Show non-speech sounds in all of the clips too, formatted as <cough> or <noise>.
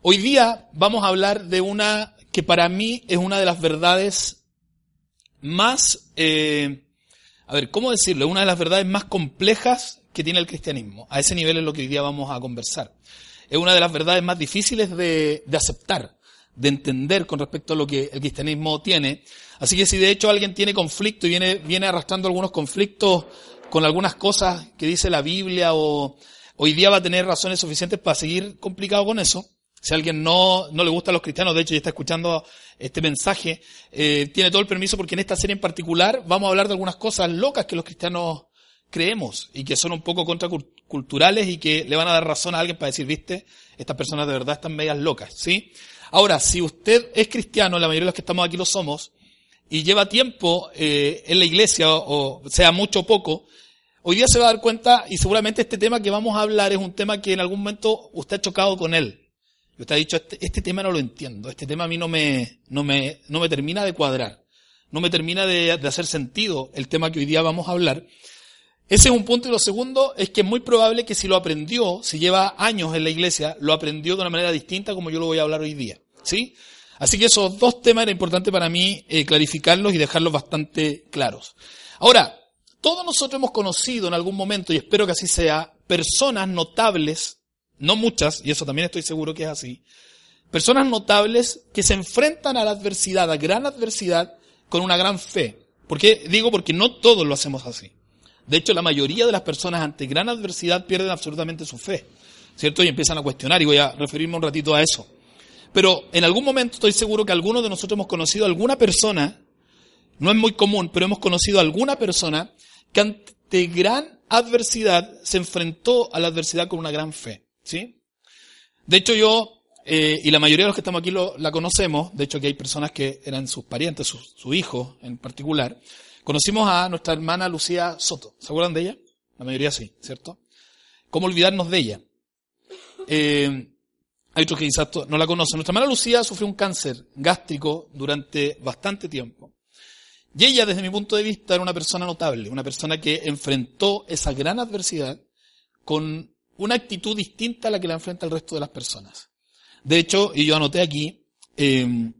Hoy día vamos a hablar de una que para mí es una de las verdades más, eh, a ver, ¿cómo decirlo? Una de las verdades más complejas que tiene el cristianismo. A ese nivel es lo que hoy día vamos a conversar. Es una de las verdades más difíciles de, de aceptar, de entender con respecto a lo que el cristianismo tiene. Así que si de hecho alguien tiene conflicto y viene, viene arrastrando algunos conflictos con algunas cosas que dice la Biblia o hoy día va a tener razones suficientes para seguir complicado con eso, si alguien no, no le gusta a los cristianos, de hecho ya está escuchando este mensaje, eh, tiene todo el permiso porque en esta serie en particular vamos a hablar de algunas cosas locas que los cristianos creemos y que son un poco contraculturales y que le van a dar razón a alguien para decir, viste, estas personas de verdad están medias locas, ¿sí? Ahora, si usted es cristiano, la mayoría de los que estamos aquí lo somos, y lleva tiempo eh, en la iglesia, o, o sea mucho o poco, hoy día se va a dar cuenta, y seguramente este tema que vamos a hablar es un tema que en algún momento usted ha chocado con él. Usted ha dicho, este, este, tema no lo entiendo, este tema a mí no me, no me, no me termina de cuadrar, no me termina de, de hacer sentido el tema que hoy día vamos a hablar. Ese es un punto y lo segundo es que es muy probable que si lo aprendió, si lleva años en la iglesia, lo aprendió de una manera distinta como yo lo voy a hablar hoy día. ¿Sí? Así que esos dos temas era importante para mí eh, clarificarlos y dejarlos bastante claros. Ahora, todos nosotros hemos conocido en algún momento, y espero que así sea, personas notables no muchas, y eso también estoy seguro que es así, personas notables que se enfrentan a la adversidad, a gran adversidad, con una gran fe. ¿Por qué? Digo porque no todos lo hacemos así. De hecho, la mayoría de las personas ante gran adversidad pierden absolutamente su fe, ¿cierto? Y empiezan a cuestionar, y voy a referirme un ratito a eso. Pero en algún momento estoy seguro que algunos de nosotros hemos conocido a alguna persona, no es muy común, pero hemos conocido a alguna persona que ante gran adversidad se enfrentó a la adversidad con una gran fe. ¿Sí? De hecho, yo, eh, y la mayoría de los que estamos aquí lo, la conocemos, de hecho que hay personas que eran sus parientes, su hijos en particular, conocimos a nuestra hermana Lucía Soto. ¿Se acuerdan de ella? La mayoría sí, ¿cierto? ¿Cómo olvidarnos de ella? Eh, hay otros que quizás no la conocen. Nuestra hermana Lucía sufrió un cáncer gástrico durante bastante tiempo. Y ella, desde mi punto de vista, era una persona notable, una persona que enfrentó esa gran adversidad con una actitud distinta a la que la enfrenta el resto de las personas. De hecho, y yo anoté aquí, eh,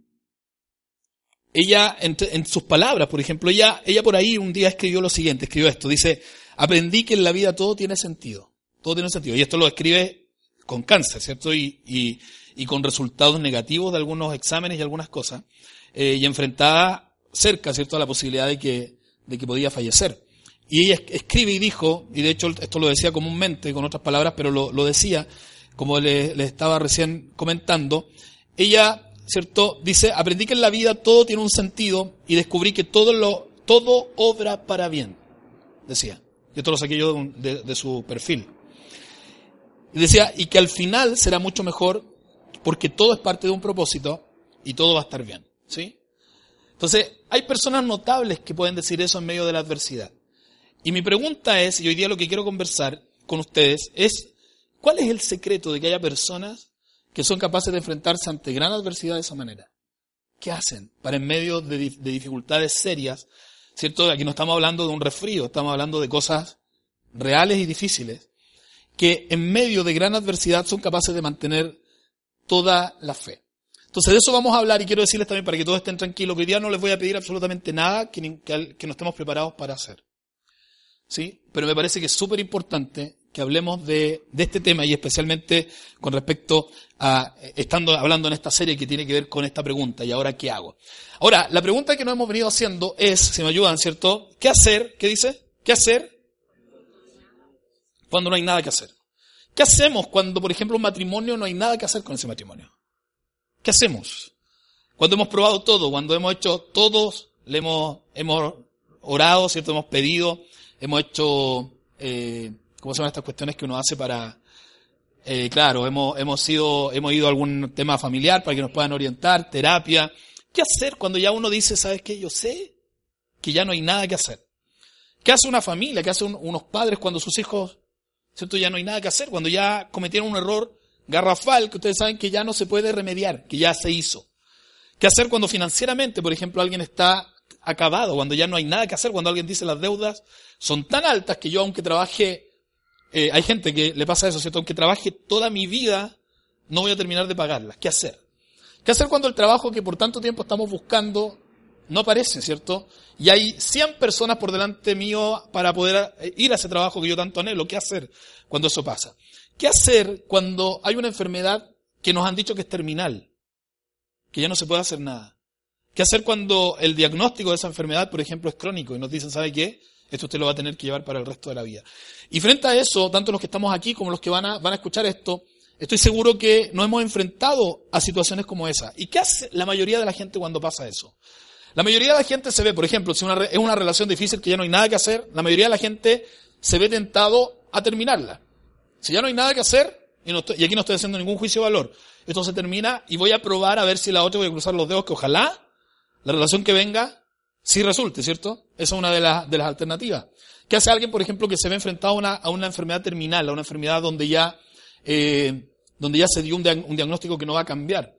ella, en, en, sus palabras, por ejemplo, ella, ella por ahí un día escribió lo siguiente, escribió esto, dice, aprendí que en la vida todo tiene sentido, todo tiene sentido. Y esto lo escribe con cáncer, ¿cierto? Y, y, y con resultados negativos de algunos exámenes y algunas cosas, eh, y enfrentada cerca, ¿cierto?, a la posibilidad de que, de que podía fallecer. Y ella escribe y dijo, y de hecho esto lo decía comúnmente con otras palabras, pero lo, decía, como le, le, estaba recién comentando, ella, ¿cierto? Dice, aprendí que en la vida todo tiene un sentido y descubrí que todo lo, todo obra para bien, decía. Y esto lo saqué yo de, de, de su perfil. Y decía, y que al final será mucho mejor porque todo es parte de un propósito y todo va a estar bien, ¿sí? Entonces, hay personas notables que pueden decir eso en medio de la adversidad. Y mi pregunta es, y hoy día lo que quiero conversar con ustedes, es ¿cuál es el secreto de que haya personas que son capaces de enfrentarse ante gran adversidad de esa manera? ¿Qué hacen para en medio de, de dificultades serias? ¿Cierto? Aquí no estamos hablando de un resfrío, estamos hablando de cosas reales y difíciles, que en medio de gran adversidad son capaces de mantener toda la fe. Entonces de eso vamos a hablar y quiero decirles también para que todos estén tranquilos que hoy día no les voy a pedir absolutamente nada que, que, que no estemos preparados para hacer. ¿Sí? Pero me parece que es súper importante que hablemos de, de, este tema y especialmente con respecto a, estando hablando en esta serie que tiene que ver con esta pregunta, ¿y ahora qué hago? Ahora, la pregunta que nos hemos venido haciendo es, si me ayudan, ¿cierto? ¿Qué hacer? ¿Qué dice? ¿Qué hacer cuando no hay nada que hacer? ¿Qué hacemos cuando, por ejemplo, un matrimonio no hay nada que hacer con ese matrimonio? ¿Qué hacemos? Cuando hemos probado todo, cuando hemos hecho todos, le hemos, hemos orado, ¿cierto? Hemos pedido, hemos hecho, eh, ¿cómo se llaman estas cuestiones que uno hace para eh, claro, hemos, hemos, sido, hemos ido a algún tema familiar para que nos puedan orientar, terapia. ¿Qué hacer cuando ya uno dice, sabes qué, yo sé que ya no hay nada que hacer? ¿Qué hace una familia? ¿Qué hacen unos padres cuando sus hijos, cierto, ya no hay nada que hacer? Cuando ya cometieron un error garrafal que ustedes saben que ya no se puede remediar, que ya se hizo. ¿Qué hacer cuando financieramente, por ejemplo, alguien está acabado, cuando ya no hay nada que hacer, cuando alguien dice las deudas son tan altas que yo aunque trabaje, eh, hay gente que le pasa eso, ¿cierto? Aunque trabaje toda mi vida, no voy a terminar de pagarlas. ¿Qué hacer? ¿Qué hacer cuando el trabajo que por tanto tiempo estamos buscando no aparece, ¿cierto? Y hay 100 personas por delante mío para poder eh, ir a ese trabajo que yo tanto anhelo. ¿Qué hacer cuando eso pasa? ¿Qué hacer cuando hay una enfermedad que nos han dicho que es terminal? Que ya no se puede hacer nada. ¿Qué hacer cuando el diagnóstico de esa enfermedad, por ejemplo, es crónico y nos dicen, ¿sabe qué? Esto usted lo va a tener que llevar para el resto de la vida. Y frente a eso, tanto los que estamos aquí como los que van a, van a escuchar esto, estoy seguro que nos hemos enfrentado a situaciones como esa. ¿Y qué hace la mayoría de la gente cuando pasa eso? La mayoría de la gente se ve, por ejemplo, si una, es una relación difícil que ya no hay nada que hacer, la mayoría de la gente se ve tentado a terminarla. Si ya no hay nada que hacer, y, y aquí no estoy haciendo ningún juicio de valor, esto se termina y voy a probar a ver si la otra voy a cruzar los dedos, que ojalá la relación que venga sí resulte, ¿cierto? Esa es una de, las de las alternativas. ¿Qué hace alguien, por ejemplo, que se ve enfrentado a una, a una enfermedad terminal, a una enfermedad donde ya, eh, donde ya se dio un, diagnóstico que no va a cambiar?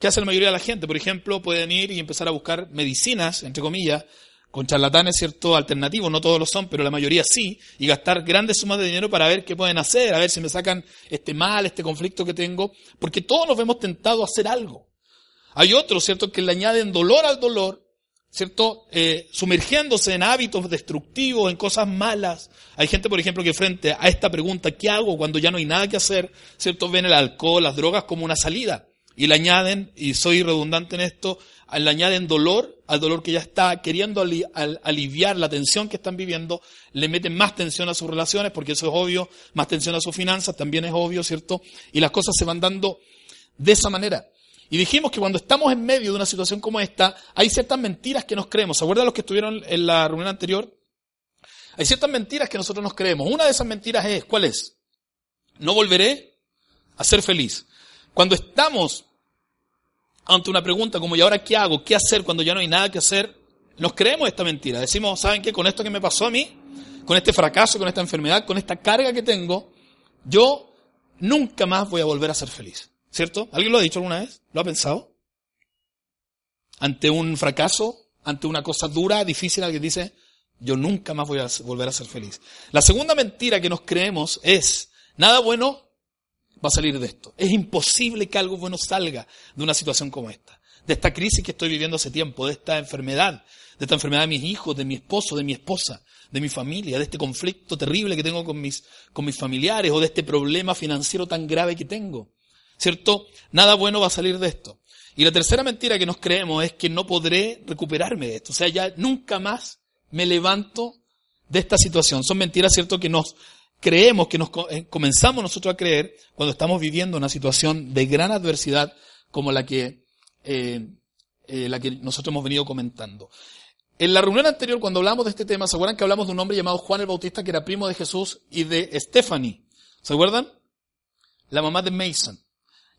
¿Qué hace la mayoría de la gente? Por ejemplo, pueden ir y empezar a buscar medicinas, entre comillas, con charlatanes, ¿cierto? Alternativos, no todos lo son, pero la mayoría sí, y gastar grandes sumas de dinero para ver qué pueden hacer, a ver si me sacan este mal, este conflicto que tengo, porque todos nos vemos tentados a hacer algo. Hay otros, ¿cierto?, que le añaden dolor al dolor, ¿cierto?, eh, sumergiéndose en hábitos destructivos, en cosas malas. Hay gente, por ejemplo, que frente a esta pregunta, ¿qué hago cuando ya no hay nada que hacer?, ¿cierto?, ven el alcohol, las drogas como una salida. Y le añaden, y soy redundante en esto, le añaden dolor al dolor que ya está queriendo aliviar la tensión que están viviendo, le meten más tensión a sus relaciones, porque eso es obvio, más tensión a sus finanzas, también es obvio, ¿cierto? Y las cosas se van dando de esa manera. Y dijimos que cuando estamos en medio de una situación como esta, hay ciertas mentiras que nos creemos. ¿Se acuerdan los que estuvieron en la reunión anterior? Hay ciertas mentiras que nosotros nos creemos. Una de esas mentiras es, ¿cuál es? No volveré a ser feliz. Cuando estamos ante una pregunta como, ¿y ahora qué hago? ¿Qué hacer cuando ya no hay nada que hacer? Nos creemos esta mentira. Decimos, ¿saben qué? Con esto que me pasó a mí, con este fracaso, con esta enfermedad, con esta carga que tengo, yo nunca más voy a volver a ser feliz. ¿Cierto? ¿Alguien lo ha dicho alguna vez? ¿Lo ha pensado? Ante un fracaso, ante una cosa dura, difícil, alguien dice, yo nunca más voy a volver a ser feliz. La segunda mentira que nos creemos es, nada bueno va a salir de esto. Es imposible que algo bueno salga de una situación como esta. De esta crisis que estoy viviendo hace tiempo, de esta enfermedad, de esta enfermedad de mis hijos, de mi esposo, de mi esposa, de mi familia, de este conflicto terrible que tengo con mis, con mis familiares o de este problema financiero tan grave que tengo. ¿Cierto? Nada bueno va a salir de esto. Y la tercera mentira que nos creemos es que no podré recuperarme de esto. O sea, ya nunca más me levanto de esta situación. Son mentiras, ¿cierto? Que nos creemos, que nos eh, comenzamos nosotros a creer cuando estamos viviendo una situación de gran adversidad como la que, eh, eh, la que nosotros hemos venido comentando. En la reunión anterior, cuando hablamos de este tema, ¿se acuerdan que hablamos de un hombre llamado Juan el Bautista, que era primo de Jesús y de Stephanie? ¿Se acuerdan? La mamá de Mason.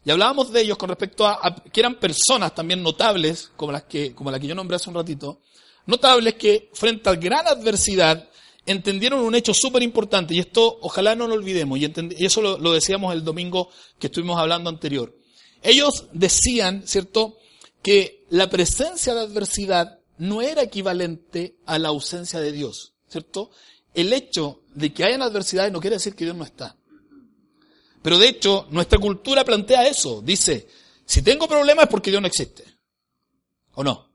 Y hablábamos de ellos con respecto a, que eran personas también notables, como las que, como la que yo nombré hace un ratito, notables que frente a gran adversidad entendieron un hecho súper importante, y esto ojalá no lo olvidemos, y, eso lo, lo, decíamos el domingo que estuvimos hablando anterior. Ellos decían, ¿cierto?, que la presencia de adversidad no era equivalente a la ausencia de Dios, ¿cierto? El hecho de que hayan adversidades no quiere decir que Dios no está. Pero de hecho, nuestra cultura plantea eso. Dice, si tengo problemas es porque Dios no existe. ¿O no?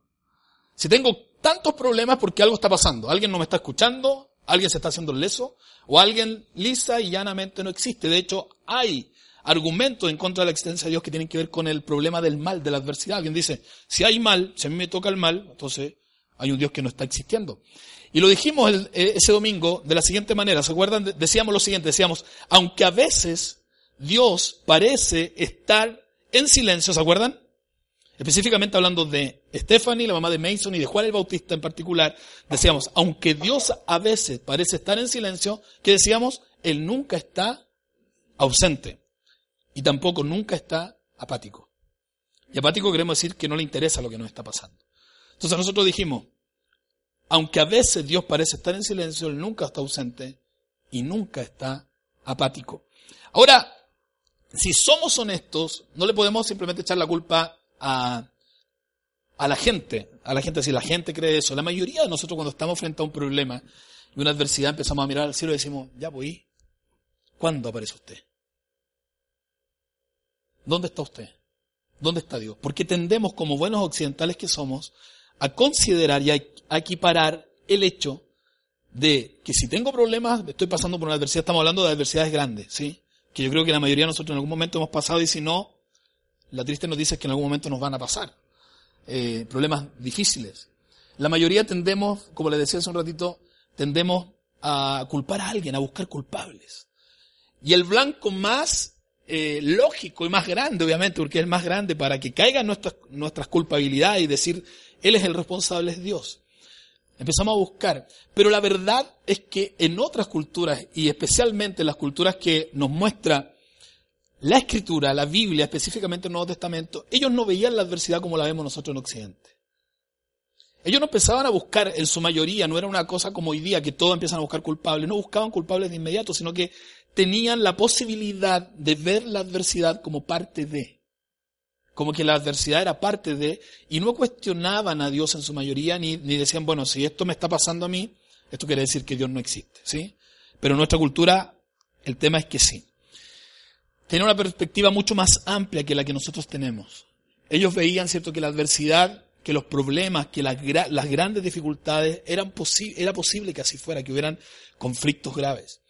Si tengo tantos problemas es porque algo está pasando. Alguien no me está escuchando, alguien se está haciendo leso, o alguien lisa y llanamente no existe. De hecho, hay argumentos en contra de la existencia de Dios que tienen que ver con el problema del mal, de la adversidad. Alguien dice, si hay mal, si a mí me toca el mal, entonces hay un Dios que no está existiendo. Y lo dijimos eh, ese domingo de la siguiente manera. ¿Se acuerdan? Decíamos lo siguiente, decíamos, aunque a veces Dios parece estar en silencio, ¿se acuerdan? Específicamente hablando de Stephanie, la mamá de Mason y de Juan el Bautista en particular, decíamos, aunque Dios a veces parece estar en silencio, ¿qué decíamos? Él nunca está ausente. y tampoco nunca está apático. Y apático queremos decir que no le interesa lo que nos está pasando. Entonces nosotros dijimos, aunque a veces Dios parece estar en silencio, Él nunca está ausente y nunca está apático. Ahora, si somos honestos, no le podemos simplemente echar la culpa a, a la gente. A la gente, si la gente cree eso. La mayoría de nosotros cuando estamos frente a un problema y una adversidad empezamos a mirar al cielo y decimos, ya voy, ¿cuándo aparece usted? ¿Dónde está usted? ¿Dónde está Dios? Porque tendemos, como buenos occidentales que somos, a considerar y a equiparar el hecho de que si tengo problemas, estoy pasando por una adversidad, estamos hablando de adversidades grandes, ¿sí? Que yo creo que la mayoría de nosotros en algún momento hemos pasado y si no, la triste noticia es que en algún momento nos van a pasar. Eh, problemas difíciles. La mayoría tendemos, como les decía hace un ratito, tendemos a culpar a alguien, a buscar culpables. Y el blanco más eh, lógico y más grande, obviamente, porque es el más grande para que caigan nuestras, nuestras culpabilidades y decir, Él es el responsable, es Dios. Empezamos a buscar. Pero la verdad es que en otras culturas, y especialmente en las culturas que nos muestra la Escritura, la Biblia, específicamente el Nuevo Testamento, ellos no veían la adversidad como la vemos nosotros en Occidente. Ellos no empezaban a buscar, en su mayoría, no era una cosa como hoy día que todos empiezan a buscar culpables, no buscaban culpables de inmediato, sino que tenían la posibilidad de ver la adversidad como parte de, como que la adversidad era parte de, y no cuestionaban a Dios en su mayoría, ni, ni decían, bueno, si esto me está pasando a mí, esto quiere decir que Dios no existe, ¿sí? Pero en nuestra cultura, el tema es que sí. Tiene una perspectiva mucho más amplia que la que nosotros tenemos. Ellos veían, ¿cierto?, que la adversidad que los problemas, que las, las grandes dificultades, eran era posible que así fuera, que hubieran conflictos graves.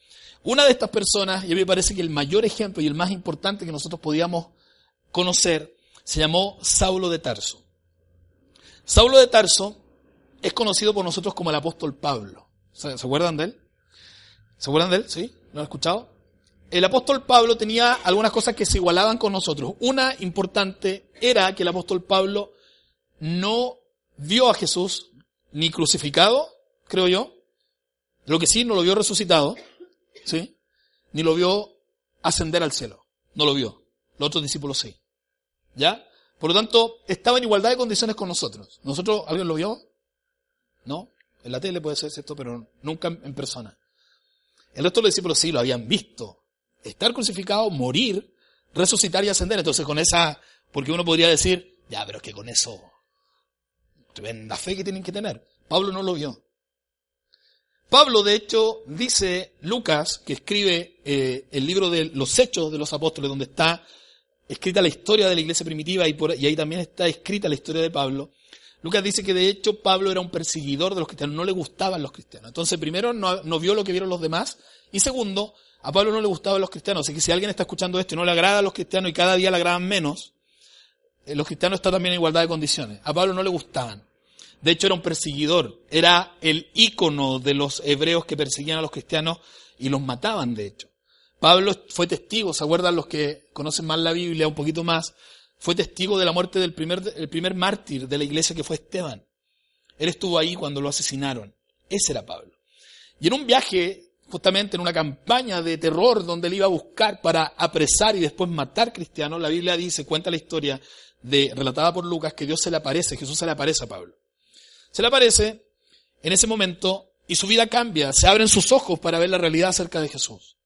Una de estas personas, y a mí me parece que el mayor ejemplo y el más importante que nosotros podíamos conocer, se llamó Saulo de Tarso. Saulo de Tarso es conocido por nosotros como el apóstol Pablo. ¿Se, acuerdan de él? ¿Se acuerdan de él? ¿Sí? ¿Lo han escuchado? El apóstol Pablo tenía algunas cosas que se igualaban con nosotros. Una importante era que el apóstol Pablo no vio a Jesús ni crucificado, creo yo. Lo que sí, no lo vio resucitado, ¿sí? Ni lo vio ascender al cielo. No lo vio. Los otros discípulos sí. ¿Ya? Por lo tanto, estaba en igualdad de condiciones con nosotros. ¿Nosotros, alguien lo vio? ¿No? En la tele puede ser cierto, pero nunca en persona. El resto de los discípulos sí lo habían visto. Estar crucificado, morir, resucitar y ascender. Entonces con esa, porque uno podría decir, ya, pero es que con eso la fe que tienen que tener. Pablo no lo vio. Pablo, de hecho, dice Lucas, que escribe eh, el libro de los Hechos de los Apóstoles, donde está escrita la historia de la iglesia primitiva y, por, y ahí también está escrita la historia de Pablo. Lucas dice que de hecho Pablo era un perseguidor de los cristianos, no le gustaban los cristianos. Entonces, primero, no, vio lo que vieron los demás, y segundo, a Pablo no le gustaban los cristianos. Así que si alguien está escuchando esto y no le agrada a los cristianos y cada día le agradan menos, eh, los cristianos están también en igualdad de condiciones. A Pablo no le gustaban. De hecho, era un perseguidor. Era el ícono de los hebreos que perseguían a los cristianos y los mataban, de hecho. Pablo fue testigo, ¿se acuerdan los que conocen más la Biblia un poquito más? Fue testigo de la muerte del primer, el primer mártir de la iglesia que fue Esteban. Él estuvo ahí cuando lo asesinaron. Ese era Pablo. Y en un viaje, justamente en una campaña de terror donde él iba a buscar para apresar y después matar cristianos, la Biblia dice, cuenta la historia de, relatada por Lucas, que Dios se le aparece, Jesús se le aparece a Pablo. Se le aparece en ese momento y su vida cambia, se abren sus ojos para ver la realidad acerca de Jesús.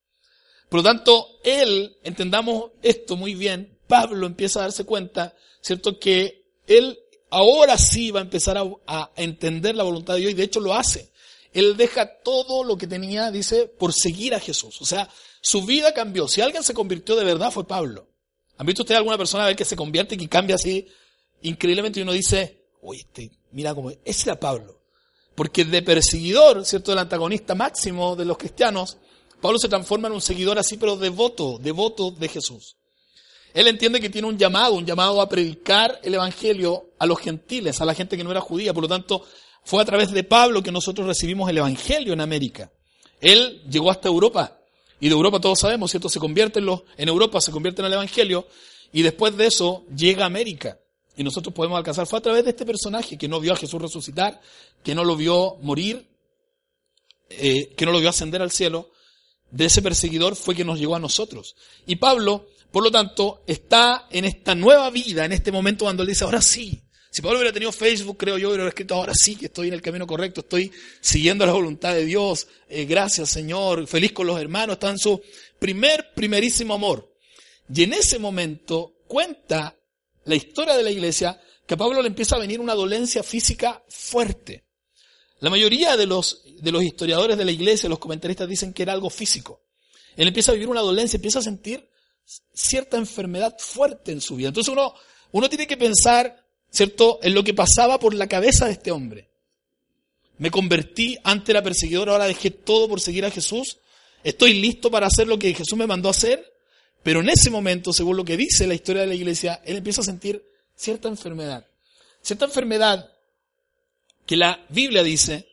Por lo tanto, él, entendamos esto muy bien, Pablo empieza a darse cuenta, ¿cierto? Que él ahora sí va a empezar a, entender la voluntad de Dios y de hecho lo hace. Él deja todo lo que tenía, dice, por seguir a Jesús. O sea, su vida cambió. Si alguien se convirtió de verdad fue Pablo. ¿Han visto ustedes alguna persona a ver que se convierte y que cambia así increíblemente y uno dice, oye, este Mira cómo, ese era Pablo. Porque de perseguidor, ¿cierto? Del antagonista máximo de los cristianos, Pablo se transforma en un seguidor así, pero devoto, devoto de Jesús. Él entiende que tiene un llamado, un llamado a predicar el Evangelio a los gentiles, a la gente que no era judía. Por lo tanto, fue a través de Pablo que nosotros recibimos el Evangelio en América. Él llegó hasta Europa. Y de Europa todos sabemos, ¿cierto? Se convierte en, los, en Europa, se convierte en el Evangelio. Y después de eso llega a América y nosotros podemos alcanzar fue a través de este personaje que no vio a Jesús resucitar, que no lo vio morir, eh, que no lo vio ascender al cielo. De ese perseguidor fue que nos llegó a nosotros. Y Pablo, Por lo tanto, está en esta nueva vida, en este momento cuando él dice, ahora sí. Si Pablo hubiera tenido Facebook, creo yo, hubiera escrito, ahora sí que estoy en el camino correcto, estoy siguiendo la voluntad de Dios, eh, gracias Señor, feliz con los hermanos, está en su primer, primerísimo amor. Y en ese momento cuenta la historia de la iglesia que a Pablo le empieza a venir una dolencia física fuerte. La mayoría de los, de los historiadores de la iglesia, los comentaristas dicen que era algo físico. Él empieza a vivir una dolencia, empieza a sentir cierta enfermedad fuerte en su vida. Entonces uno, uno tiene que pensar, ¿cierto?, en lo que pasaba por la cabeza de este hombre. Me convertí, antes era perseguidor, ahora dejé todo por seguir a Jesús. Estoy listo para hacer lo que Jesús me mandó a hacer. Pero en ese momento, según lo que dice la historia de la iglesia, él empieza a sentir cierta enfermedad. Cierta enfermedad que la Biblia dice,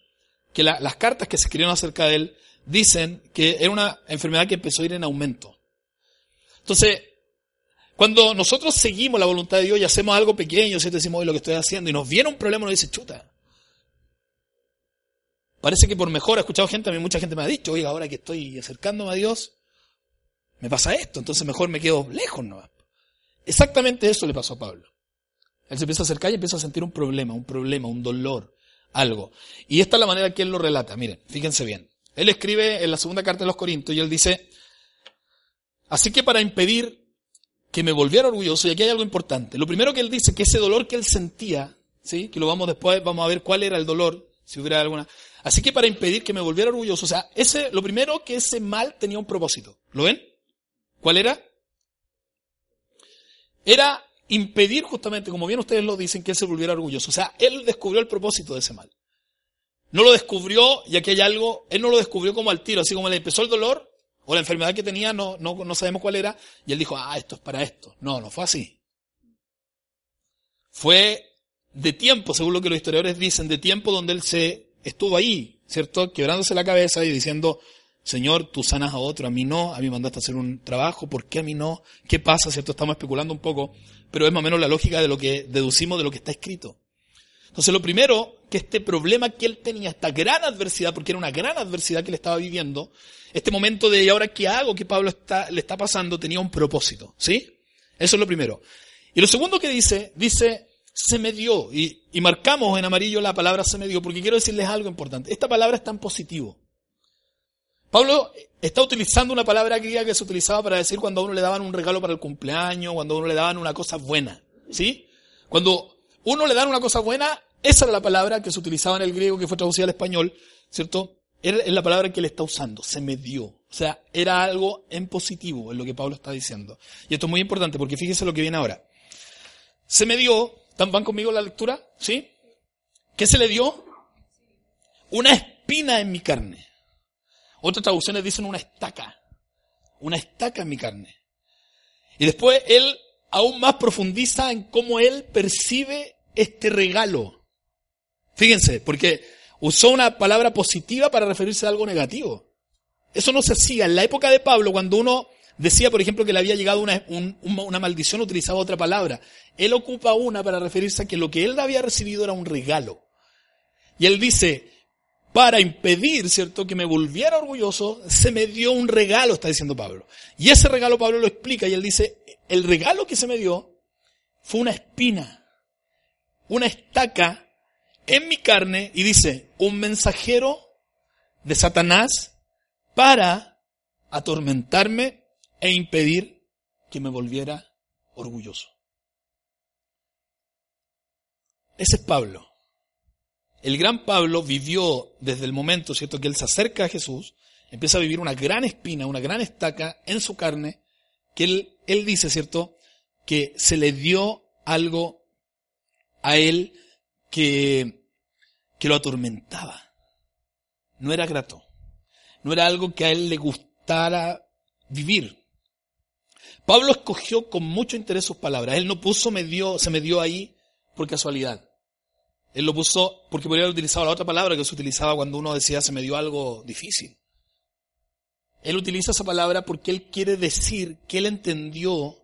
que las cartas que se escribieron acerca de él, dicen que era una enfermedad que empezó a ir en aumento. Entonces, cuando nosotros seguimos la voluntad de Dios y hacemos algo pequeño, si decimos lo que estoy haciendo, y nos viene un problema, nos dice, chuta. Parece que por mejor, he escuchado gente, a mí mucha gente me ha dicho, oiga, ahora que estoy acercándome a Dios, me pasa esto, entonces mejor me quedo lejos, ¿no? Exactamente eso le pasó a Pablo. Él se empieza a acercar y empieza a sentir un problema, un problema, un dolor, algo. Y esta es la manera que él lo relata. Miren, fíjense bien. Él escribe en la segunda carta de los Corintios y él dice, Así que para impedir que me volviera orgulloso, y aquí hay algo importante, lo primero que él dice, que ese dolor que él sentía, ¿sí? que lo vamos después, vamos a ver cuál era el dolor, si hubiera alguna. Así que para impedir que me volviera orgulloso, o sea, ese, lo primero que ese mal tenía un propósito. ¿Lo ven? ¿Cuál era? Era impedir justamente, como bien ustedes lo dicen, que él se volviera orgulloso. O sea, él descubrió el propósito de ese mal. No lo descubrió, y aquí hay algo, él no lo descubrió como al tiro, así como le empezó el dolor, o la enfermedad que tenía, no, no, no sabemos cuál era, y él dijo, ah, esto es para esto. No, no fue así. Fue de tiempo, según lo que los historiadores dicen, de tiempo donde él se estuvo ahí, ¿cierto? Quebrándose la cabeza y diciendo, Señor, tú sanas a otro, a mí no, a mí mandaste a hacer un trabajo, ¿por qué a mí no? ¿Qué pasa? ¿Cierto? Estamos especulando un poco, pero es más o menos la lógica de lo que deducimos de lo que está escrito. Entonces, lo primero, que este problema que él tenía, esta gran adversidad, porque era una gran adversidad que él estaba viviendo, este momento de, ¿y ahora qué hago? que Pablo está, le está pasando? Tenía un propósito, ¿sí? Eso es lo primero. Y lo segundo que dice, dice, se me dio, y, y marcamos en amarillo la palabra se me dio, porque quiero decirles algo importante. Esta palabra está en positivo. Pablo está utilizando una palabra griega que se utilizaba para decir cuando a uno le daban un regalo para el cumpleaños, cuando a uno le daban una cosa buena, ¿sí? Cuando uno le dan una cosa buena, esa era la palabra que se utilizaba en el griego que fue traducida al español, ¿cierto? Es la palabra que él está usando, se me dio. O sea, era algo en positivo, en lo que Pablo está diciendo. Y esto es muy importante porque fíjese lo que viene ahora. Se me dio, ¿van conmigo la lectura? ¿Sí? ¿Qué se le dio? Una espina en mi carne. Otras traducciones dicen una estaca. Una estaca en mi carne. Y después él aún más profundiza en cómo él percibe este regalo. Fíjense, porque usó una palabra positiva para referirse a algo negativo. Eso no se hacía. En la época de Pablo, cuando uno decía, por ejemplo, que le había llegado una, maldición, utilizaba otra palabra. Él ocupa una para referirse a que lo que él había recibido era un regalo. Y él dice, para impedir, ¿cierto?, que me volviera orgulloso, se me dio un regalo, está diciendo Pablo. Y ese regalo Pablo lo explica y él dice, el regalo que se me dio fue una espina, una estaca en mi carne y dice, un mensajero de Satanás para atormentarme e impedir que me volviera orgulloso. Ese es Pablo. El gran Pablo vivió desde el momento, ¿cierto?, que él se acerca a Jesús, empieza a vivir una gran espina, una gran estaca en su carne, que él, él dice, ¿cierto?, que se le dio algo a él que, que lo atormentaba. No era grato. No era algo que a él le gustara vivir. Pablo escogió con mucho interés sus palabras. Él no puso se me dio ahí por casualidad. Él lo puso porque podría haber utilizado la otra palabra que se utilizaba cuando uno decía se me dio algo difícil. Él utiliza esa palabra porque él quiere decir que él entendió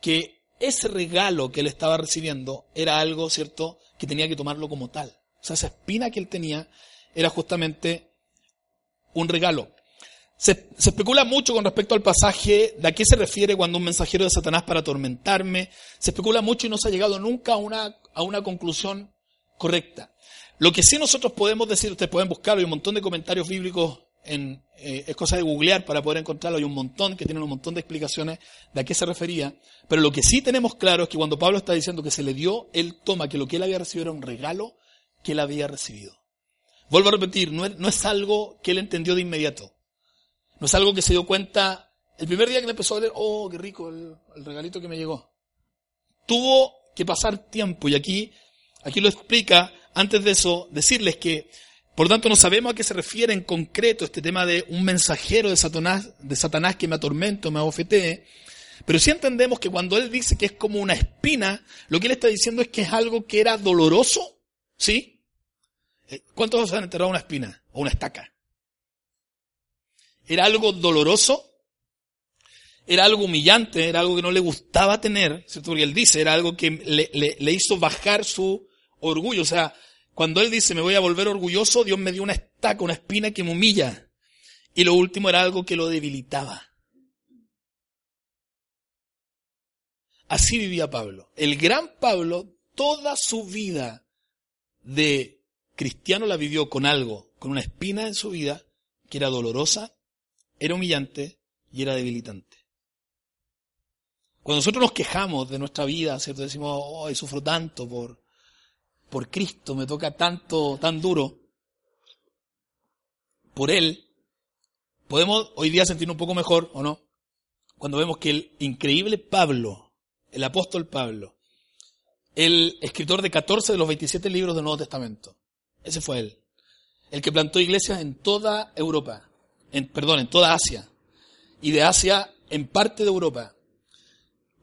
que ese regalo que él estaba recibiendo era algo, ¿cierto?, que tenía que tomarlo como tal. O sea, esa espina que él tenía era justamente un regalo. Se, especula mucho con respecto al pasaje de a qué se refiere cuando un mensajero de Satanás para atormentarme. Se especula mucho y no se ha llegado nunca a una, a una conclusión correcta. Lo que sí nosotros podemos decir, ustedes pueden buscarlo, hay un montón de comentarios bíblicos en, eh, es cosa de googlear para poder encontrarlo, hay un montón que tienen un montón de explicaciones de a qué se refería, pero lo que sí tenemos claro es que cuando Pablo está diciendo que se le dio, él toma que lo que él había recibido era un regalo que él había recibido. Vuelvo a repetir, no es, no es algo que él entendió de inmediato. No es algo que se dio cuenta el primer día que le empezó a leer, oh, qué rico el, regalito que me llegó. Tuvo que pasar tiempo y aquí, aquí lo explica, antes de eso, decirles que, por tanto, no sabemos a qué se refiere en concreto este tema de un mensajero de Satanás, de Satanás que me atormenta, me abofetee, pero sí entendemos que cuando él dice que es como una espina, lo que él está diciendo es que es algo que era doloroso, ¿sí? Eh, ¿Cuántos se han enterrado una espina o una estaca? era algo doloroso, era algo humillante, era algo que no le gustaba tener, ¿cierto? Porque él dice, era algo que le, le, hizo bajar su orgullo. O sea, cuando él dice, me voy a volver orgulloso, Dios me dio una estaca, una espina que me humilla. Y lo último era algo que lo debilitaba. Así vivía Pablo. El gran Pablo, toda su vida de cristiano la vivió con algo, con una espina en su vida, que era dolorosa, era humillante y era debilitante. Cuando nosotros nos quejamos de nuestra vida, ¿cierto? Decimos, oh, sufro tanto por, por Cristo, me toca tanto, tan duro, por Él, podemos hoy día sentirnos un poco mejor, ¿o no? Cuando vemos que el increíble Pablo, el apóstol Pablo, el escritor de 14 de los 27 libros del Nuevo Testamento, ese fue él, el que plantó iglesias en toda Europa, en, perdón, en toda Asia, y de Asia en parte de Europa.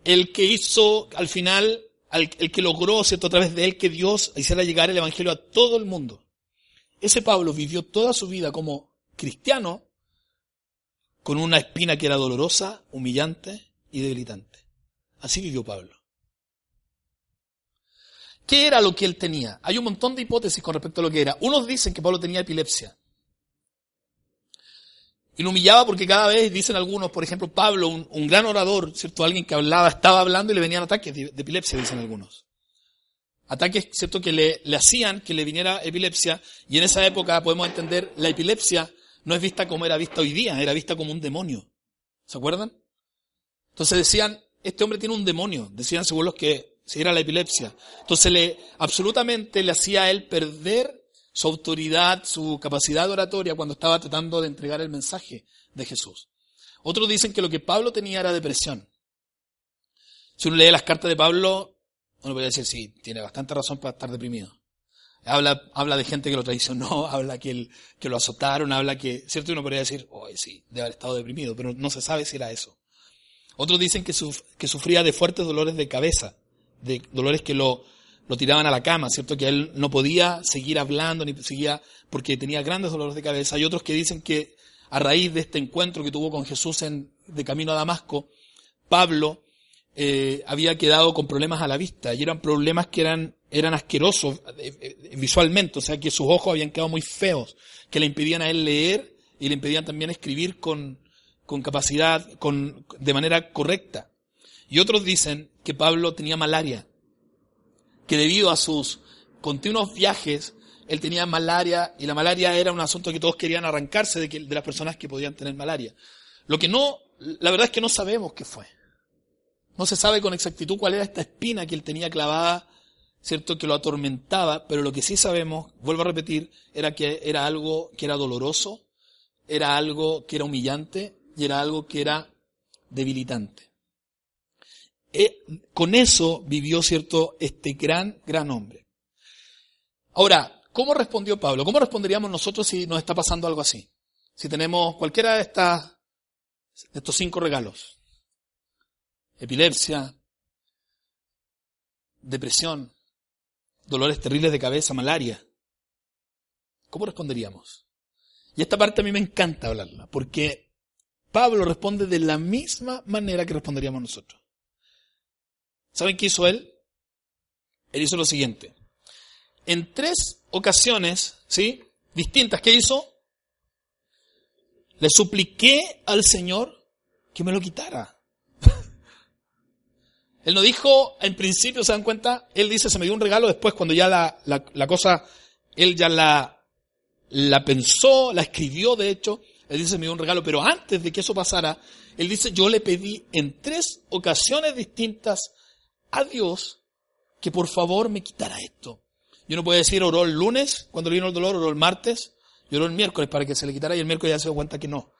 El que hizo al final, el que logró, ¿cierto?, a través de él que Dios hiciera llegar el Evangelio a todo el mundo. Ese Pablo vivió toda su vida como cristiano con una espina que era dolorosa, humillante y debilitante. Así vivió Pablo. ¿Qué era lo que él tenía? Hay un montón de hipótesis con respecto a lo que era. Unos dicen que Pablo tenía epilepsia. Y lo humillaba porque cada vez, dicen algunos, por ejemplo, Pablo, un, gran orador, ¿cierto? Alguien que hablaba, estaba hablando y le venían ataques de, epilepsia, dicen algunos. Ataques, ¿cierto? Que le, le hacían que le viniera epilepsia. Y en esa época podemos entender, la epilepsia no es vista como era vista hoy día, era vista como un demonio. ¿Se acuerdan? Entonces decían, este hombre tiene un demonio, decían según los que si era la epilepsia. Entonces le, absolutamente le hacía a él perder su autoridad, su capacidad oratoria cuando estaba tratando de entregar el mensaje de Jesús. Otros dicen que lo que Pablo tenía era depresión. Si uno lee las cartas de Pablo, uno puede decir, sí, tiene bastante razón para estar deprimido. Habla, habla de gente que lo traicionó, <laughs> habla que, que lo azotaron, habla que, cierto, uno podría decir, oh, sí, debe haber estado deprimido, pero no se sabe si era eso. Otros dicen que, que sufría de fuertes dolores de cabeza, de dolores que lo, lo tiraban a la cama, ¿cierto? Que él no podía seguir hablando, ni seguía, porque tenía grandes dolores de cabeza. Hay otros que dicen que a raíz de este encuentro que tuvo con Jesús en, de camino a Damasco, Pablo eh, había quedado con problemas a la vista, y eran problemas que eran, eran asquerosos eh, eh, visualmente, o sea que sus ojos habían quedado muy feos, que le impedían a él leer y le impedían también escribir con, con capacidad, con, de manera correcta. Y otros dicen que Pablo tenía malaria, que debido a sus continuos viajes, él tenía malaria y la malaria era un asunto que todos querían arrancarse de, que, de las personas que podían tener malaria. Lo que no, la verdad es que no sabemos qué fue. No se sabe con exactitud cuál era esta espina que él tenía clavada, cierto, que lo atormentaba, pero lo que sí sabemos, vuelvo a repetir, era que era algo que era doloroso, era algo que era humillante y era algo que era debilitante. Eh, con eso vivió, ¿cierto?, este gran, gran hombre. Ahora, ¿cómo respondió Pablo? ¿Cómo responderíamos nosotros si nos está pasando algo así? Si tenemos cualquiera de, estas, de estos cinco regalos. Epilepsia, depresión, dolores terribles de cabeza, malaria. ¿Cómo responderíamos? Y esta parte a mí me encanta hablarla, porque Pablo responde de la misma manera que responderíamos nosotros. ¿Saben qué hizo él? Él hizo lo siguiente. En tres ocasiones, ¿sí? Distintas, ¿qué hizo? le supliqué al Señor que me lo quitara. <laughs> Él no dijo, en principio, ¿se dan cuenta? Él dice, se me dio un regalo después, cuando ya la, la, cosa, él ya la, la pensó, la escribió, de hecho, él dice, me dio un regalo, pero antes de que eso pasara, él dice, yo le pedí en tres ocasiones distintas a Dios que por favor me quitara esto. Yo no puedo decir, oró el lunes, cuando le vino el dolor, oró el martes, lloró el miércoles para que se le quitara y el miércoles ya se dio cuenta que no.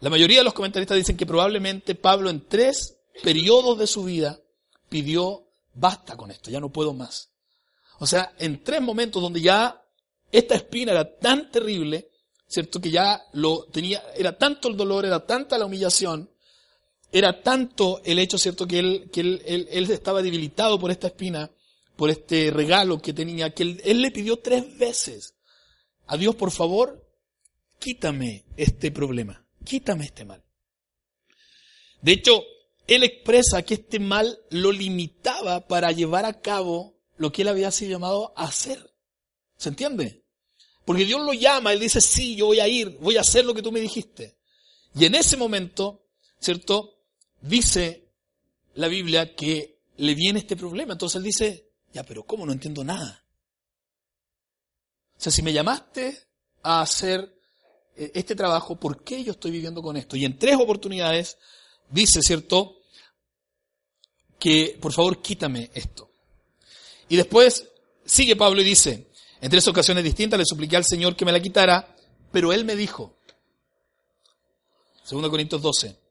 La mayoría de los comentaristas dicen que probablemente Pablo en tres periodos de su vida pidió, basta con esto, ya no puedo más. O sea, en tres momentos donde ya esta espina era tan terrible, ¿cierto? Que ya lo tenía, era tanto el dolor, era tanta la humillación, era tanto el hecho, ¿cierto? Que él, que él, él, estaba debilitado por esta espina, por este regalo que tenía, que él, él le pidió tres veces a Dios, por favor, quítame este problema, quítame este mal. De hecho, él expresa que este mal lo limitaba para llevar a cabo lo que él había sido llamado a hacer. ¿Se entiende? Porque Dios lo llama, Él dice, sí, yo voy a ir, voy a hacer lo que tú me dijiste. Y en ese momento, ¿cierto? Dice la Biblia que le viene este problema. Entonces Él dice, ya, pero ¿cómo? No entiendo nada. O sea, si me llamaste a hacer eh, este trabajo, ¿por qué yo estoy viviendo con esto? Y en tres oportunidades dice, ¿cierto? Que por favor quítame esto. Y después sigue Pablo y dice, en tres ocasiones distintas le supliqué al Señor que me la quitara, pero Él me dijo, 2 Corintios 12,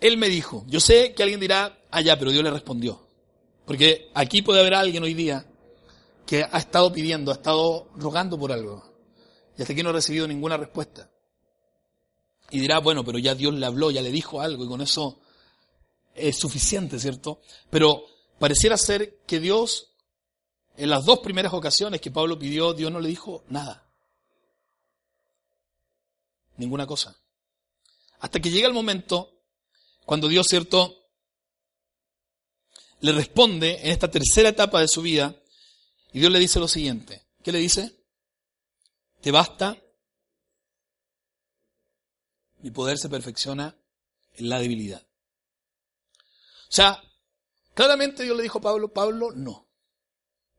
Él me dijo, yo sé que alguien dirá, allá, ah, pero Dios le respondió. Porque aquí puede haber alguien hoy día que ha estado pidiendo, ha estado rogando por algo, y hasta aquí no ha recibido ninguna respuesta. Y dirá, bueno, pero ya Dios le habló, ya le dijo algo, y con eso es suficiente, ¿cierto? Pero pareciera ser que Dios en las dos primeras ocasiones que Pablo pidió, Dios no le dijo nada. Ninguna cosa. Hasta que llega el momento cuando Dios, cierto, le responde en esta tercera etapa de su vida y Dios le dice lo siguiente. ¿Qué le dice? Te basta. Mi poder se perfecciona en la debilidad. O sea, claramente Dios le dijo a Pablo, Pablo, no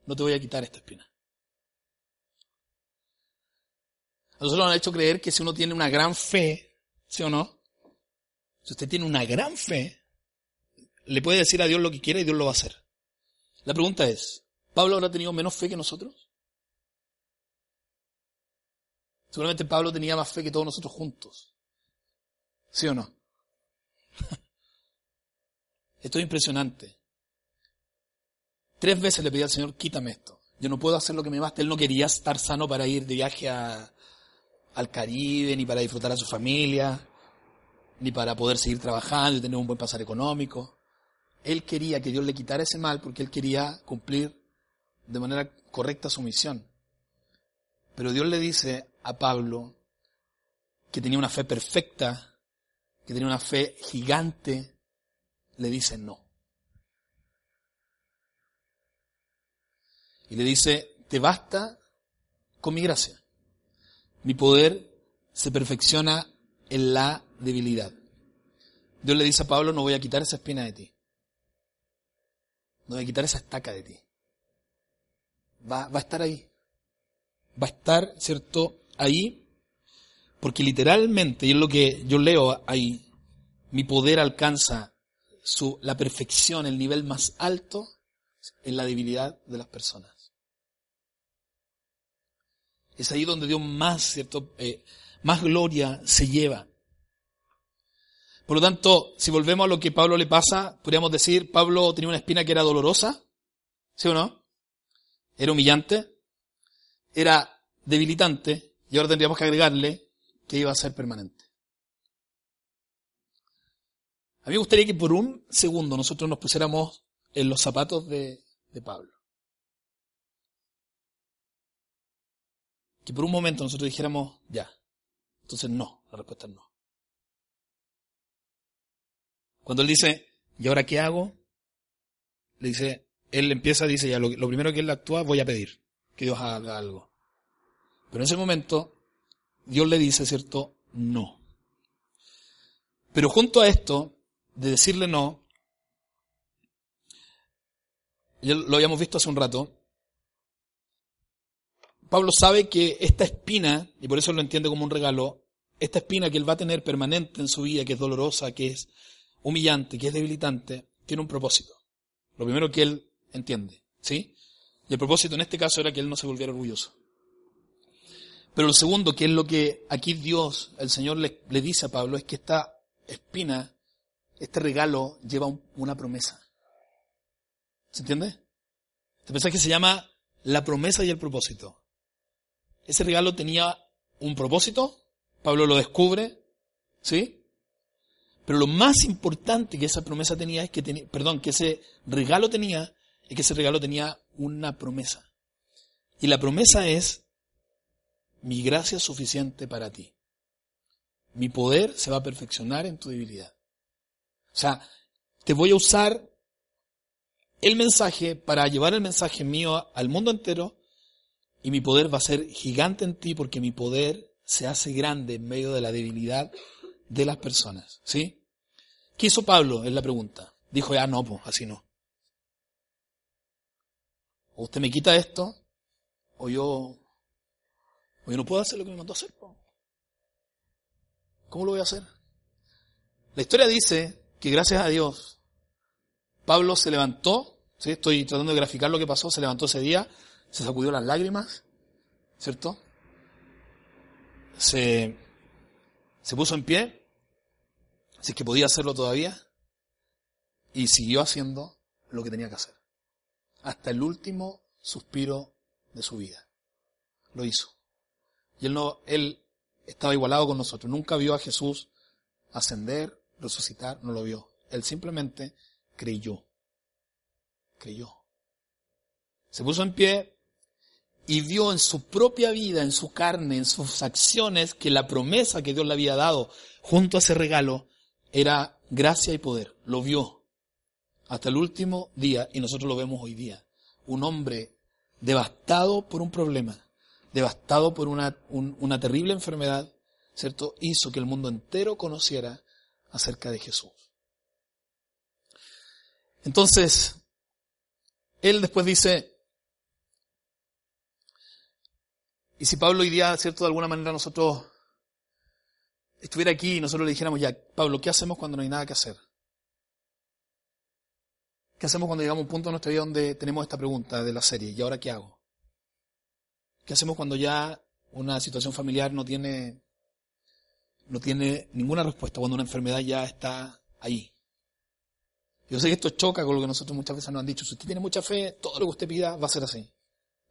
no te voy a quitar esta espina. A nosotros nos han hecho creer que si uno tiene una gran fe, ¿sí o no? Si usted tiene una gran fe, le puede decir a Dios lo que quiera y Dios lo va a hacer. La pregunta es, ¿Pablo habrá tenido menos fe que nosotros? Seguramente Pablo tenía más fe que todos nosotros juntos. ¿Sí o no? <laughs> Esto es impresionante. Tres veces le pedí al Señor, quítame esto. Yo no puedo hacer lo que me basta. Él no quería estar sano para ir de viaje al Caribe, ni para disfrutar a su familia, ni para poder seguir trabajando y tener un buen pasar económico. Él quería que Dios le quitara ese mal porque él quería cumplir de manera correcta su misión. Pero Dios le dice a Pablo que tenía una fe perfecta, que tenía una fe gigante, le dice no. Y le dice, te basta con mi gracia. Mi poder se perfecciona en la debilidad. Dios le dice a Pablo, no voy a quitar esa espina de ti. No voy a quitar esa estaca de ti. Va, va a estar ahí. Va a estar, ¿cierto? Ahí. Porque literalmente, y es lo que yo leo ahí, mi poder alcanza su, la perfección, el nivel más alto en la debilidad de las personas. Es ahí donde Dios más, ¿cierto? Eh, más gloria se lleva. Por lo tanto, si volvemos a lo que Pablo le pasa, podríamos decir, Pablo tenía una espina que era dolorosa, ¿sí o no? Era humillante, era debilitante, y ahora tendríamos que agregarle que iba a ser permanente. A mí me gustaría que por un segundo nosotros nos pusiéramos en los zapatos de, de Pablo. que por un momento nosotros dijéramos, ya. Entonces no, la respuesta es no. Cuando él dice, ¿y ahora qué hago? Le dice, él empieza, dice, ya, lo, primero que él actúa, voy a pedir que Dios haga algo. Pero en ese momento, Dios le dice, ¿cierto? no. Pero junto a esto, de decirle no, ya lo habíamos visto hace un rato, Pablo sabe que esta espina, y por eso lo entiende como un regalo, esta espina que él va a tener permanente en su vida, que es dolorosa, que es humillante, que es debilitante, tiene un propósito. Lo primero que él entiende, ¿sí? Y el propósito en este caso era que él no se volviera orgulloso. Pero lo segundo, que es lo que aquí Dios, el Señor le, dice a Pablo, es que esta espina, este regalo, lleva una promesa. ¿Se entiende? Este mensaje se llama la promesa y el propósito. Ese regalo tenía un propósito, Pablo lo descubre, ¿sí? Pero lo más importante que esa promesa tenía es que tenía, perdón, que ese regalo tenía, es que ese regalo tenía una promesa. Y la promesa es, mi gracia es suficiente para ti. Mi poder se va a perfeccionar en tu debilidad. O sea, te voy a usar el mensaje para llevar el mensaje mío al mundo entero y mi poder va a ser gigante en ti porque mi poder se hace grande en medio de la debilidad de las personas. ¿Sí? ¿Qué hizo Pablo? Es la pregunta. Dijo, ya no, pues así no. O usted me quita esto, o yo, o yo no puedo hacer lo que me mandó a hacer. ¿Cómo lo voy a hacer? La historia dice que gracias a Dios, Pablo se levantó, ¿sí? estoy tratando de graficar lo que pasó, se levantó ese día, se sacudió las lágrimas, ¿cierto? Se, se puso en pie, así que podía hacerlo todavía, y siguió haciendo lo que tenía que hacer, hasta el último suspiro de su vida. Lo hizo. Y él no, él estaba igualado con nosotros, nunca vio a Jesús ascender, resucitar, no lo vio. Él simplemente creyó. Creyó. Se puso en pie, y vio en su propia vida, en su carne, en sus acciones, que la promesa que Dios le había dado junto a ese regalo era gracia y poder. Lo vio hasta el último día y nosotros lo vemos hoy día. Un hombre devastado por un problema, devastado por una, una terrible enfermedad, ¿cierto? Hizo que el mundo entero conociera acerca de Jesús. Entonces, él después dice, Y si Pablo hoy día, ¿cierto? De alguna manera nosotros estuviera aquí y nosotros le dijéramos, ya, Pablo, ¿qué hacemos cuando no hay nada que hacer? ¿Qué hacemos cuando llegamos a un punto en nuestra vida donde tenemos esta pregunta de la serie, ¿y ahora qué hago? ¿Qué hacemos cuando ya una situación familiar no tiene, no tiene ninguna respuesta, cuando una enfermedad ya está ahí? Yo sé que esto choca con lo que nosotros muchas veces nos han dicho. Si usted tiene mucha fe, todo lo que usted pida va a ser así.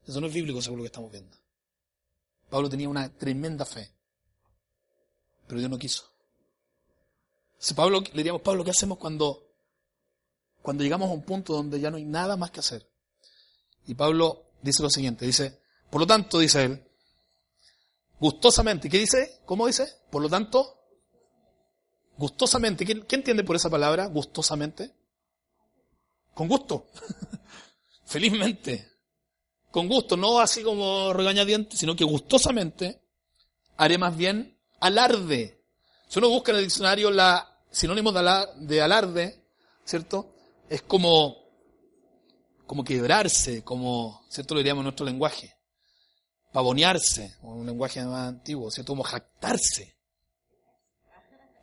Eso no es bíblico según lo que estamos viendo. Pablo tenía una tremenda fe, pero Dios no quiso. Si Pablo, le diríamos, Pablo, ¿qué hacemos cuando, cuando llegamos a un punto donde ya no hay nada más que hacer? Y Pablo dice lo siguiente, dice, por lo tanto, dice él, gustosamente, ¿qué dice? ¿Cómo dice? Por lo tanto, gustosamente, ¿qué, entiende por esa palabra? Gustosamente. Con gusto. <laughs> Felizmente con gusto, no así como regañadiente, sino que gustosamente haré más bien alarde. Si uno busca en el diccionario la sinónimo de, alarde, ¿cierto? Es como, como quebrarse, como, ¿cierto? Lo diríamos en nuestro lenguaje. Pavonearse, un lenguaje más antiguo, ¿cierto? Como jactarse.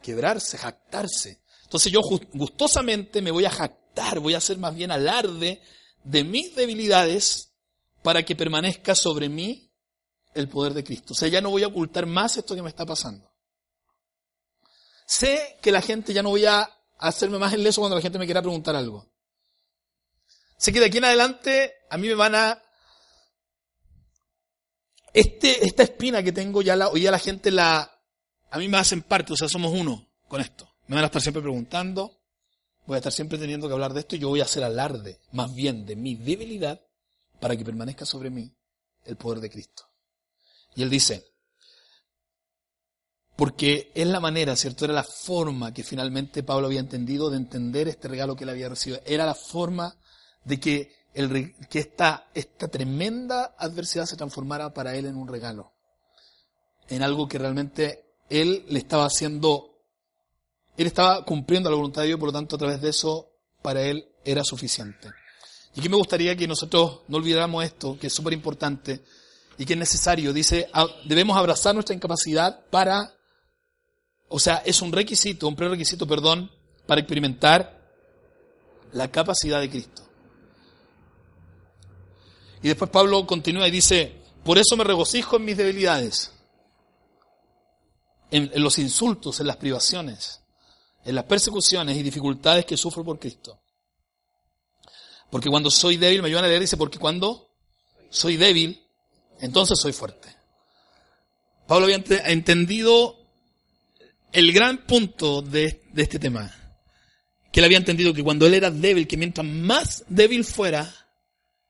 Quebrarse, jactarse. Entonces yo gustosamente me voy a jactar, voy a hacer más bien alarde de mis debilidades para que permanezca sobre mí el poder de Cristo. O sea, ya no voy a ocultar más esto que me está pasando. Sé que la gente ya no voy a hacerme más el leso cuando la gente me quiera preguntar algo. Sé que de aquí en adelante a mí me van a... Este, esta espina que tengo ya la, hoy ya la gente la... A mí me hacen parte, o sea, somos uno con esto. Me van a estar siempre preguntando, voy a estar siempre teniendo que hablar de esto y yo voy a hacer alarde, más bien, de mi debilidad para que permanezca sobre mí el poder de Cristo. Y él dice, porque es la manera, ¿cierto? Era la forma que finalmente Pablo había entendido de entender este regalo que él había recibido. Era la forma de que, el, que esta, esta tremenda adversidad se transformara para él en un regalo. En algo que realmente él le estaba haciendo, él estaba cumpliendo la voluntad de Dios, por lo tanto a través de eso para él era suficiente. Y aquí me gustaría que nosotros no olvidáramos esto, que es súper importante y que es necesario. Dice, debemos abrazar nuestra incapacidad para, o sea, es un requisito, un prerequisito, perdón, para experimentar la capacidad de Cristo. Y después Pablo continúa y dice, por eso me regocijo en mis debilidades, en, los insultos, en las privaciones, en las persecuciones y dificultades que sufro por Cristo. Porque cuando soy débil, me ayudan a leer, dice, porque cuando soy débil, entonces soy fuerte. Pablo había entendido el gran punto de, este tema. Que él había entendido que cuando él era débil, que mientras más débil fuera,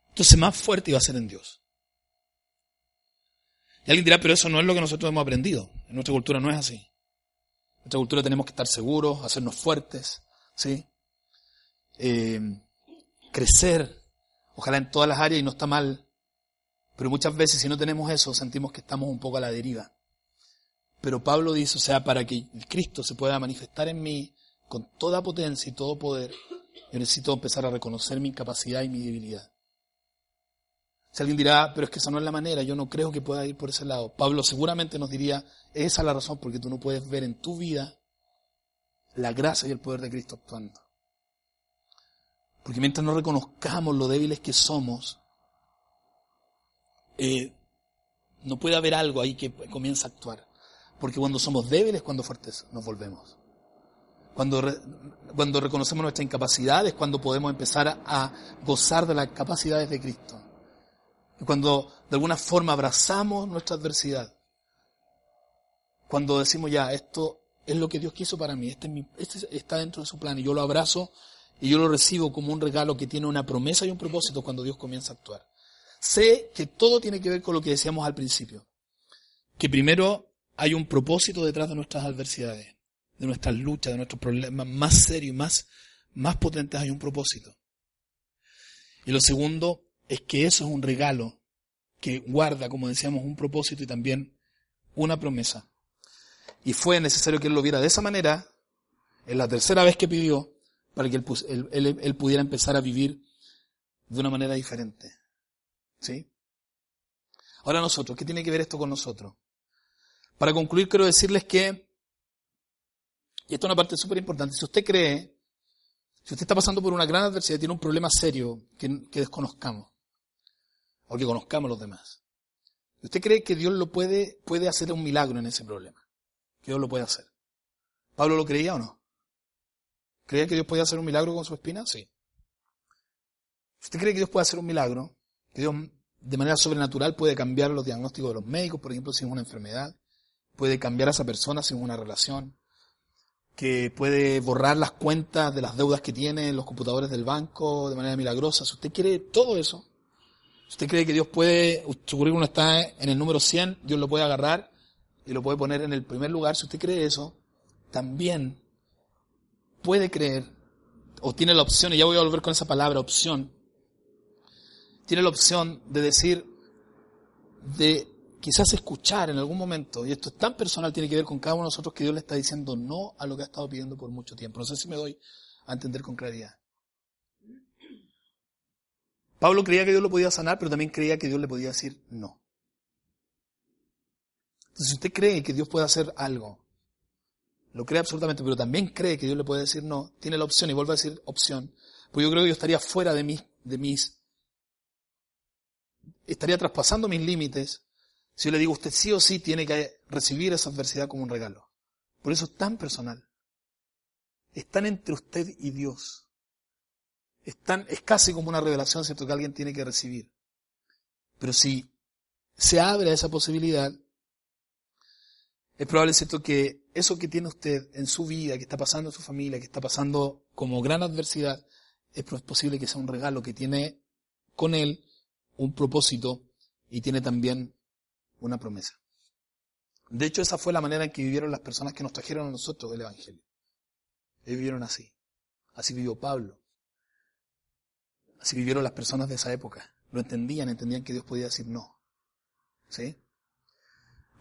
entonces más fuerte iba a ser en Dios. Y alguien dirá, pero eso no es lo que nosotros hemos aprendido. En nuestra cultura no es así. En nuestra cultura tenemos que estar seguros, hacernos fuertes, ¿sí? Eh, crecer, ojalá en todas las áreas y no está mal. Pero muchas veces si no tenemos eso, sentimos que estamos un poco a la deriva. Pero Pablo dice, o sea, para que Cristo se pueda manifestar en mí con toda potencia y todo poder, yo necesito empezar a reconocer mi incapacidad y mi debilidad. Si alguien dirá, pero es que esa no es la manera, yo no creo que pueda ir por ese lado. Pablo seguramente nos diría, esa es la razón porque tú no puedes ver en tu vida la gracia y el poder de Cristo actuando. Porque mientras no reconozcamos lo débiles que somos, eh, no puede haber algo ahí que comience a actuar. Porque cuando somos débiles, cuando fuertes nos volvemos. Cuando, cuando reconocemos nuestra incapacidad es cuando podemos empezar a gozar de las capacidades de Cristo. Cuando de alguna forma abrazamos nuestra adversidad. Cuando decimos ya, esto es lo que Dios quiso para mí, este, este está dentro de su plan y yo lo abrazo y yo lo recibo como un regalo que tiene una promesa y un propósito cuando Dios comienza a actuar. Sé que todo tiene que ver con lo que decíamos al principio. Que primero hay un propósito detrás de nuestras adversidades, de nuestras luchas, de nuestros problemas más serios, más, más potentes, hay un propósito. Y lo segundo es que eso es un regalo que guarda, como decíamos, un propósito y también una promesa. Y fue necesario que él lo viera de esa manera, en la tercera vez que pidió, para que él, pudiera empezar a vivir de una manera diferente. ¿Sí? Ahora nosotros, ¿qué tiene que ver esto con nosotros? Para concluir, quiero decirles que, y esto es una parte súper importante, si usted cree, si usted está pasando por una gran adversidad, tiene un problema serio que desconozcamos, o que conozcamos los demás. ¿Usted cree que Dios lo puede, puede hacer un milagro en ese problema? Que Dios lo puede hacer. ¿Pablo lo creía o no? ¿Creía que Dios podía hacer un milagro con su espina? Sí. ¿Usted cree que Dios puede hacer un milagro? Que Dios de manera sobrenatural puede cambiar los diagnósticos de los médicos, por ejemplo, si una enfermedad. Puede cambiar a esa persona sin una relación. Que puede borrar las cuentas de las deudas que tiene en los computadores del banco de manera milagrosa. Si usted quiere todo eso, usted cree que Dios puede, su currículum está en el número 100, Dios lo puede agarrar y lo puede poner en el primer lugar. Si usted cree eso, también puede creer, o tiene la opción, y ya voy a volver con esa palabra, opción, tiene la opción de decir, de quizás escuchar en algún momento, y esto es tan personal, tiene que ver con cada uno de nosotros, que Dios le está diciendo no a lo que ha estado pidiendo por mucho tiempo. No sé si me doy a entender con claridad. Pablo creía que Dios lo podía sanar, pero también creía que Dios le podía decir no. Entonces, si usted cree que Dios puede hacer algo, lo cree absolutamente, pero también cree que Dios le puede decir no, tiene la opción y vuelve a decir opción, pues yo creo que yo estaría fuera de mis, de mis, estaría traspasando mis límites si yo le digo, usted sí o sí tiene que recibir esa adversidad como un regalo. Por eso es tan personal. Están entre usted y Dios. Es, es casi como una revelación, ¿cierto?, que alguien tiene que recibir. Pero si se abre a esa posibilidad, es probable, ¿cierto?, que eso que tiene usted en su vida, que está pasando en su familia, que está pasando como gran adversidad, es posible que sea un regalo que tiene con él un propósito y tiene también una promesa. De hecho, esa fue la manera en que vivieron las personas que nos trajeron a nosotros el Evangelio. Ellos vivieron así. Así vivió Pablo. Así vivieron las personas de esa época. Lo entendían, entendían que Dios podía decir no. ¿Sí?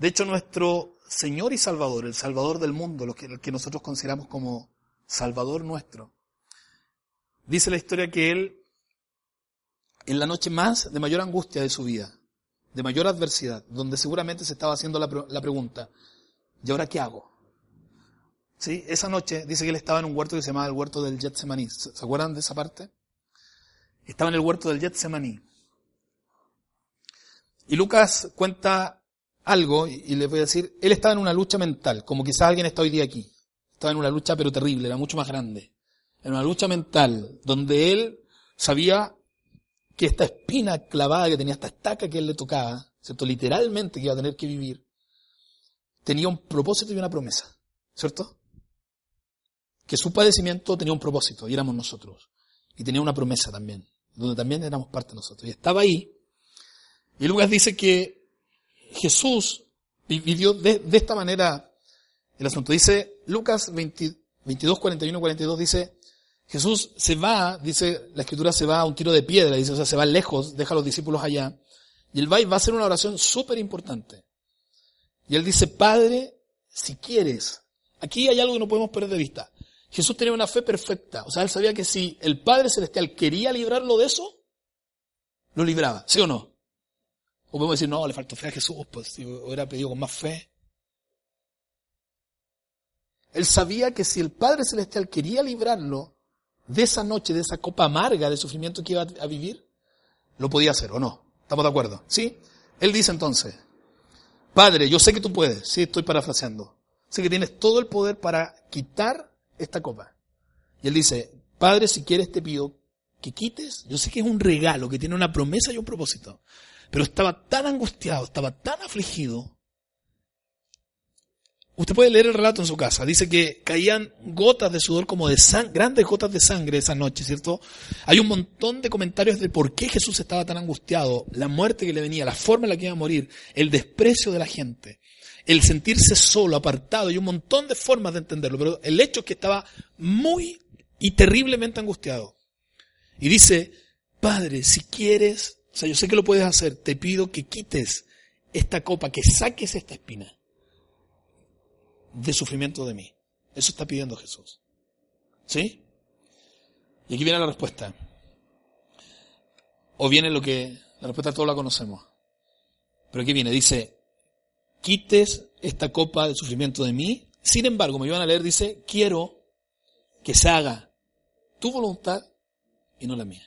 De hecho, nuestro Señor y Salvador, el Salvador del mundo, lo que, nosotros consideramos como Salvador nuestro, dice la historia que Él, en la noche más de mayor angustia de su vida, de mayor adversidad, donde seguramente se estaba haciendo la, la pregunta, ¿y ahora qué hago? ¿Sí? Esa noche dice que él estaba en un huerto que se llamaba el huerto del Getsemaní. ¿Se acuerdan de esa parte? Estaba en el huerto del Getsemaní. Y Lucas cuenta algo, y les voy a decir, él estaba en una lucha mental, como quizás alguien está hoy día aquí. Estaba en una lucha pero terrible, era mucho más grande. En una lucha mental, donde él sabía que esta espina clavada que tenía, esta estaca que él le tocaba, ¿cierto? Literalmente que iba a tener que vivir, tenía un propósito y una promesa, ¿cierto? que su padecimiento tenía un propósito y éramos nosotros. Y tenía una promesa también, donde también éramos parte de nosotros. Y estaba ahí. Y Lucas dice que Jesús vivió de, esta manera el asunto. Dice Lucas 22, 41, 42, dice, Jesús se va, dice, la escritura se va a un tiro de piedra, dice, o sea, se va lejos, deja a los discípulos allá. Y él va y va a hacer una oración súper importante. Y él dice, Padre, si quieres, aquí hay algo que no podemos perder de vista. Jesús tenía una fe perfecta. O sea, él sabía que si el Padre Celestial quería librarlo de eso, lo libraba. ¿Sí o no? O podemos decir, no, le faltó fe a Jesús, pues si hubiera pedido con más fe. Él sabía que si el Padre Celestial quería librarlo de esa noche, de esa copa amarga de sufrimiento que iba a vivir, lo podía hacer, ¿o no? ¿Estamos de acuerdo? ¿Sí? Él dice entonces, Padre, yo sé que tú puedes, sí, estoy parafraseando. Sé que tienes todo el poder para quitar esta copa. Y él dice, Padre, si quieres te pido que quites, yo sé que es un regalo, que tiene una promesa y un propósito, pero estaba tan angustiado, estaba tan afligido. Usted puede leer el relato en su casa. Dice que caían gotas de sudor como de sangre, grandes gotas de sangre esa noche, ¿cierto? Hay un montón de comentarios de por qué Jesús estaba tan angustiado, la muerte que le venía, la forma en la que iba a morir, el desprecio de la gente el sentirse solo, apartado, y un montón de formas de entenderlo, pero el hecho es que estaba muy y terriblemente angustiado. Y dice, Padre, si quieres, o sea, yo sé que lo puedes hacer, te pido que quites esta copa, que saques esta espina de sufrimiento de mí. Eso está pidiendo Jesús. ¿Sí? Y aquí viene la respuesta. O viene lo que, la respuesta todos la conocemos. Pero aquí viene, dice, quites esta copa de sufrimiento de mí. Sin embargo, me iban a leer, dice, quiero que se haga tu voluntad y no la mía.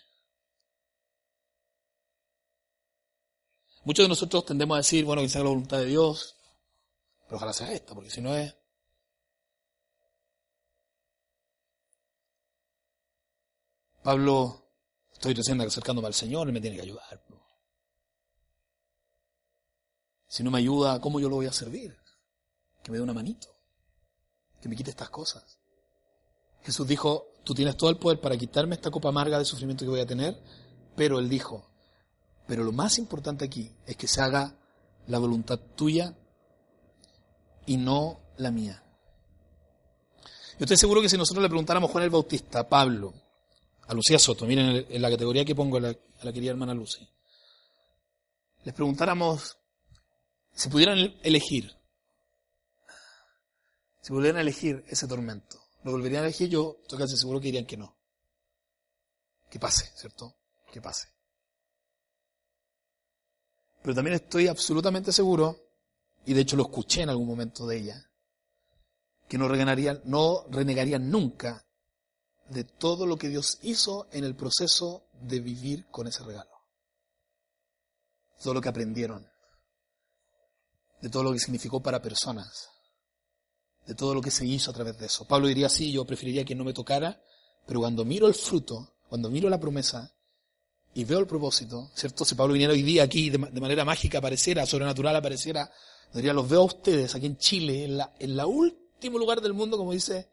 Muchos de nosotros tendemos a decir, bueno, que se haga la voluntad de Dios, pero ojalá sea esta, porque si no es... Pablo, estoy recién acercándome al Señor, Él me tiene que ayudar. Si no me ayuda, ¿cómo yo lo voy a servir? Que me dé una manito, que me quite estas cosas. Jesús dijo, tú tienes todo el poder para quitarme esta copa amarga de sufrimiento que voy a tener, pero él dijo, pero lo más importante aquí es que se haga la voluntad tuya y no la mía. Yo estoy seguro que si nosotros le preguntáramos a Juan el Bautista, a Pablo, a Lucía Soto, miren en la categoría que pongo a la, querida hermana Lucy, les preguntáramos si pudieran elegir, si pudieran elegir ese tormento, ¿lo volverían a elegir? Yo estoy casi seguro que dirían que no. Que pase, ¿cierto? Que pase. Pero también estoy absolutamente seguro, y de hecho lo escuché en algún momento de ella, que no renegarían, no renegarían nunca de todo lo que Dios hizo en el proceso de vivir con ese regalo. Todo lo que aprendieron, de todo lo que significó para personas, de todo lo que se hizo a través de eso. Pablo diría así, yo preferiría que no me tocara, pero cuando miro el fruto, cuando miro la promesa y veo el propósito, ¿cierto? Si Pablo viniera hoy día aquí de, manera mágica apareciera, sobrenatural apareciera, diría, los veo a ustedes aquí en Chile, en la, último lugar del mundo, como dice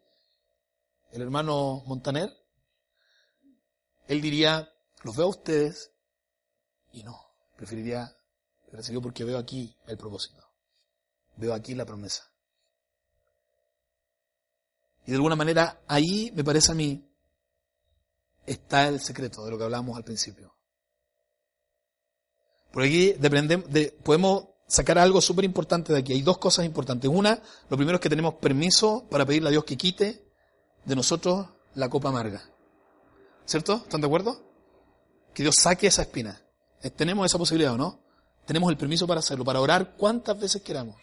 el hermano Montaner, él diría, los veo a ustedes y no, preferiría, preferiría porque veo aquí el propósito. Veo aquí la promesa. Y de alguna manera ahí, me parece a mí, está el secreto de lo que hablábamos al principio. Por aquí de, podemos sacar algo súper importante de aquí. Hay dos cosas importantes. Una, lo primero es que tenemos permiso para pedirle a Dios que quite de nosotros la copa amarga. ¿Cierto? ¿Están de acuerdo? Que Dios saque esa espina. Eh, tenemos esa posibilidad, ¿o no? Tenemos el permiso para hacerlo, para orar cuantas veces queramos.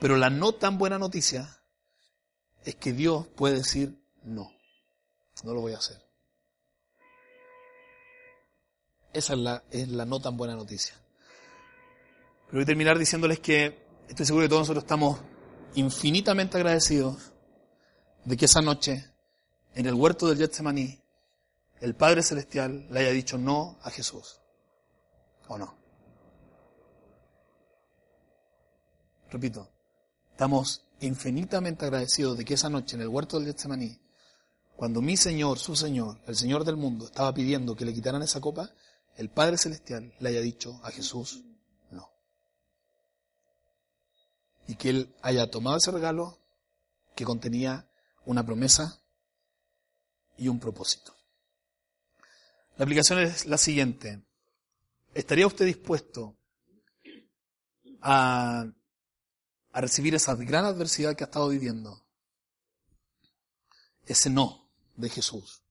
Pero la no tan buena noticia es que Dios puede decir no. No lo voy a hacer. Esa es la, es la no tan buena noticia. Pero voy a terminar diciéndoles que estoy seguro que todos nosotros estamos infinitamente agradecidos de que esa noche, en el huerto del Getsemaní, el Padre Celestial le haya dicho no a Jesús. ¿O no? Repito, estamos infinitamente agradecidos de que esa noche en el huerto del Getsemaní, cuando mi Señor, su Señor, el Señor del mundo, estaba pidiendo que le quitaran esa copa, el Padre Celestial le haya dicho a Jesús no. Y que Él haya tomado ese regalo que contenía una promesa y un propósito. La aplicación es la siguiente. ¿Estaría usted dispuesto a, a recibir esa gran adversidad que ha estado viviendo? Ese no de Jesús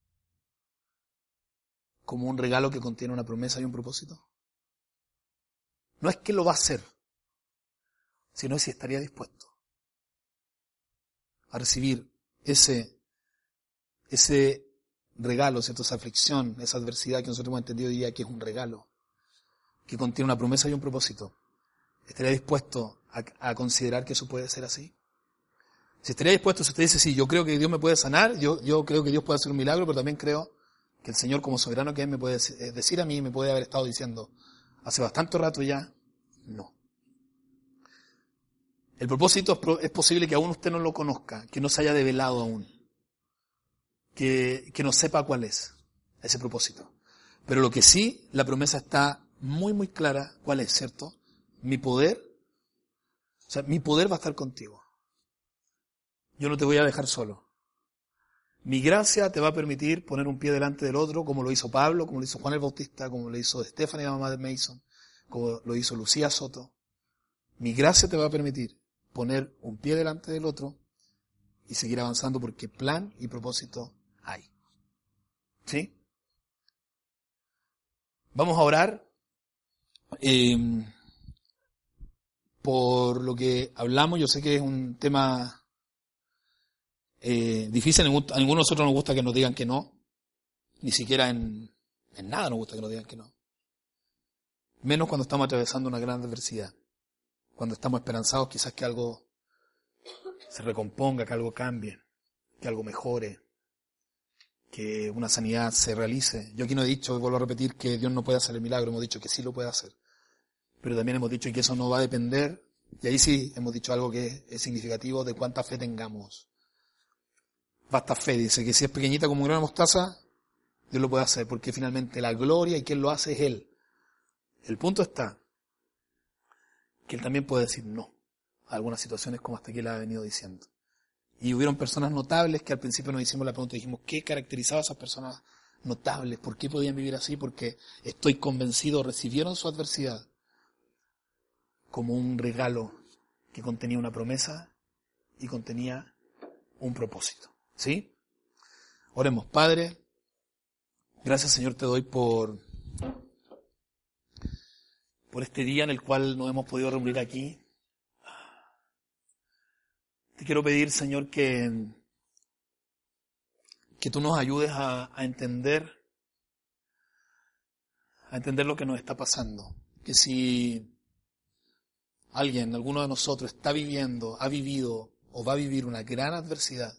como un regalo que contiene una promesa y un propósito? No es que lo va a hacer, sino si estaría dispuesto a recibir ese, ese regalo, esa aflicción, esa adversidad que nosotros hemos entendido hoy día que es un regalo, que contiene una promesa y un propósito. ¿Estaría dispuesto a, a considerar que eso puede ser así? Si estaría dispuesto, si usted dice, sí, yo creo que Dios me puede sanar, yo, yo creo que Dios puede hacer un milagro, pero también creo que el Señor como soberano que es me puede eh, decir a mí, me puede haber estado diciendo hace bastante rato ya, no. El propósito es posible que aún usted no lo conozca, que no se haya develado aún, que, que no sepa cuál es ese propósito. Pero lo que sí, la promesa está muy, muy clara, cuál es, ¿cierto? Mi poder, o sea, mi poder va a estar contigo. Yo no te voy a dejar solo. Mi gracia te va a permitir poner un pie delante del otro, como lo hizo Pablo, como lo hizo Juan el Bautista, como lo hizo Stephanie, mamá de Mason, como lo hizo Lucía Soto. Mi gracia te va a permitir poner un pie delante del otro y seguir avanzando porque plan y propósito hay. ¿Sí? Vamos a orar eh, por lo que hablamos. Yo sé que es un tema eh, difícil. A ninguno de nosotros nos gusta que nos digan que no. Ni siquiera en, en nada nos gusta que nos digan que no. Menos cuando estamos atravesando una gran adversidad. Cuando estamos esperanzados quizás que algo se recomponga, que algo cambie, que algo mejore, que una sanidad se realice. Yo aquí no he dicho, y vuelvo a repetir, que Dios no puede hacer el milagro, hemos dicho que sí lo puede hacer. Pero también hemos dicho que eso no va a depender, y ahí sí hemos dicho algo que es significativo, de cuánta fe tengamos. Basta fe, dice que si es pequeñita como un grano de mostaza, Dios lo puede hacer, porque finalmente la gloria y quien lo hace es Él. El punto está que Él también puede decir no a algunas situaciones como hasta aquí le ha venido diciendo. Y hubieron personas notables que al principio nos hicimos la pregunta dijimos, ¿qué caracterizaba a esas personas notables? ¿Por qué podían vivir así? Porque estoy convencido, recibieron su adversidad como un regalo que contenía una promesa y contenía un propósito. ¿Sí? Oremos, Padre. Gracias, Señor, te doy por, por este día en el cual nos hemos podido reunir aquí. Te quiero pedir, Señor, que, que tú nos ayudes a, a entender, a entender lo que nos está pasando. Que si alguien, alguno de nosotros, está viviendo, ha vivido o va a vivir una gran adversidad,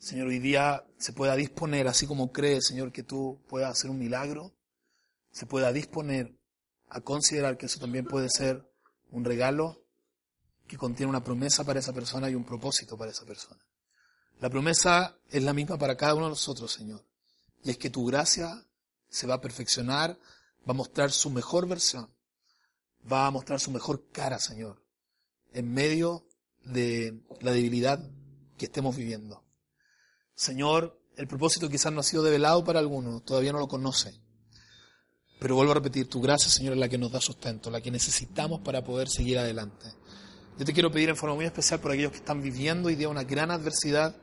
Señor, hoy día se pueda disponer, así como cree, Señor, que tú puedas hacer un milagro, se pueda disponer a considerar que eso también puede ser un regalo que contiene una promesa para esa persona y un propósito para esa persona. La promesa es la misma para cada uno de nosotros, Señor. Y es que tu gracia se va a perfeccionar, va a mostrar su mejor versión, va a mostrar su mejor cara, Señor, en medio de la debilidad que estemos viviendo. Señor, el propósito quizás no ha sido develado para algunos, todavía no lo conocen. Pero vuelvo a repetir, tu gracia, Señor, es la que nos da sustento, la que necesitamos para poder seguir adelante. Yo te quiero pedir en forma muy especial por aquellos que están viviendo hoy día una gran adversidad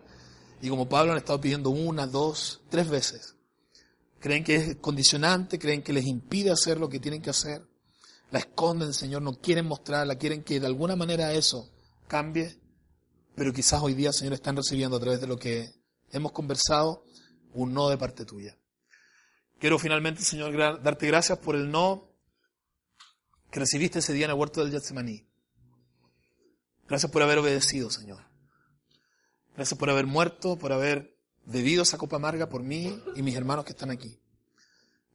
y como Pablo han estado pidiendo una, dos, tres veces. Creen que es condicionante, creen que les impide hacer lo que tienen que hacer. La esconden, Señor, no quieren mostrarla, quieren que de alguna manera eso cambie. Pero quizás hoy día, Señor, están recibiendo a través de lo que hemos conversado un no de parte tuya. Quiero finalmente, Señor, darte gracias por el no que recibiste ese día en el huerto del Getsemaní. Gracias por haber obedecido, Señor. Gracias por haber muerto, por haber bebido esa copa amarga por mí y mis hermanos que están aquí.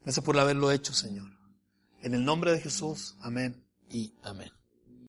Gracias por haberlo hecho, Señor. En el nombre de Jesús, amén y amén.